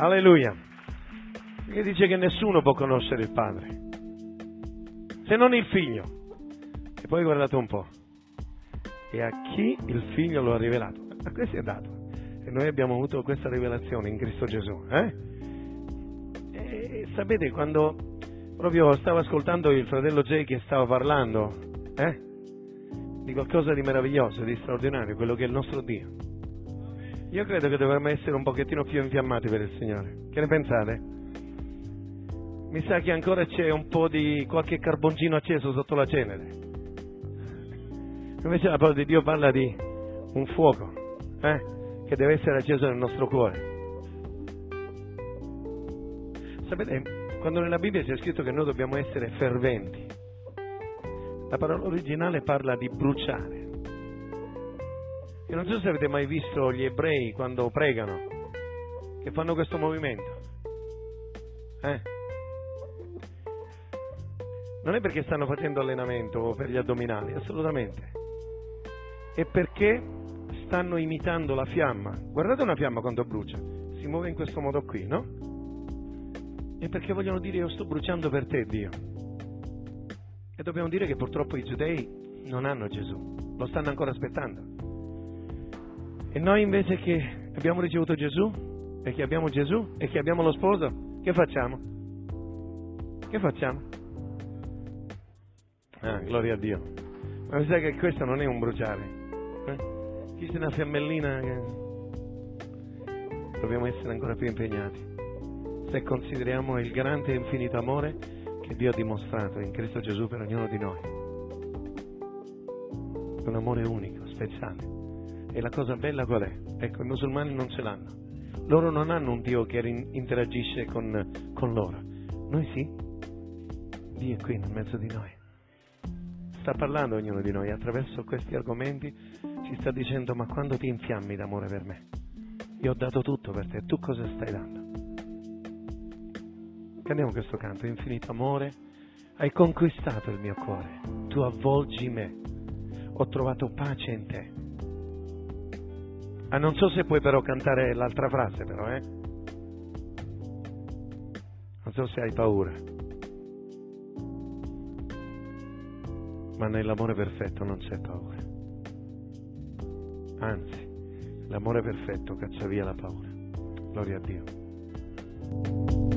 Alleluia. Che dice che nessuno può conoscere il Padre, se non il Figlio. E poi guardate un po'. E a chi il Figlio lo ha rivelato? A questo è dato. E noi abbiamo avuto questa rivelazione in Cristo Gesù. Eh? E sapete, quando proprio stavo ascoltando il fratello Jay che stava parlando, eh? di qualcosa di meraviglioso, di straordinario, quello che è il nostro Dio. Io credo che dovremmo essere un pochettino più infiammati per il Signore. Che ne pensate? Mi sa che ancora c'è un po' di qualche carboncino acceso sotto la cenere. Invece la parola di Dio parla di un fuoco eh, che deve essere acceso nel nostro cuore. Sapete, quando nella Bibbia c'è scritto che noi dobbiamo essere ferventi, la parola originale parla di bruciare. Io non so se avete mai visto gli ebrei quando pregano, che fanno questo movimento. Eh? Non è perché stanno facendo allenamento per gli addominali, assolutamente. È perché stanno imitando la fiamma. Guardate una fiamma quando brucia, si muove in questo modo qui, no? È perché vogliono dire io sto bruciando per te, Dio. E dobbiamo dire che purtroppo i giudei non hanno Gesù, lo stanno ancora aspettando. E noi invece che abbiamo ricevuto Gesù e che abbiamo Gesù e che abbiamo lo sposo, che facciamo? Che facciamo? Ah, gloria a Dio. Ma mi sa che questo non è un bruciare. Eh? Chi c'è una fiammellina che... Dobbiamo essere ancora più impegnati. Se consideriamo il grande e infinito amore che Dio ha dimostrato in Cristo Gesù per ognuno di noi. Un amore unico, speciale. E la cosa bella qual è? Ecco, i musulmani non ce l'hanno. Loro non hanno un Dio che interagisce con, con loro. Noi sì. Dio è qui nel mezzo di noi. Sta parlando ognuno di noi attraverso questi argomenti, ci sta dicendo ma quando ti infiammi d'amore per me? Io ho dato tutto per te, tu cosa stai dando? Cantiamo questo canto, infinito amore, hai conquistato il mio cuore, tu avvolgi me, ho trovato pace in te. Ah, non so se puoi però cantare l'altra frase, però, eh? Non so se hai paura. Ma nell'amore perfetto non c'è paura. Anzi, l'amore perfetto caccia via la paura. Gloria a Dio.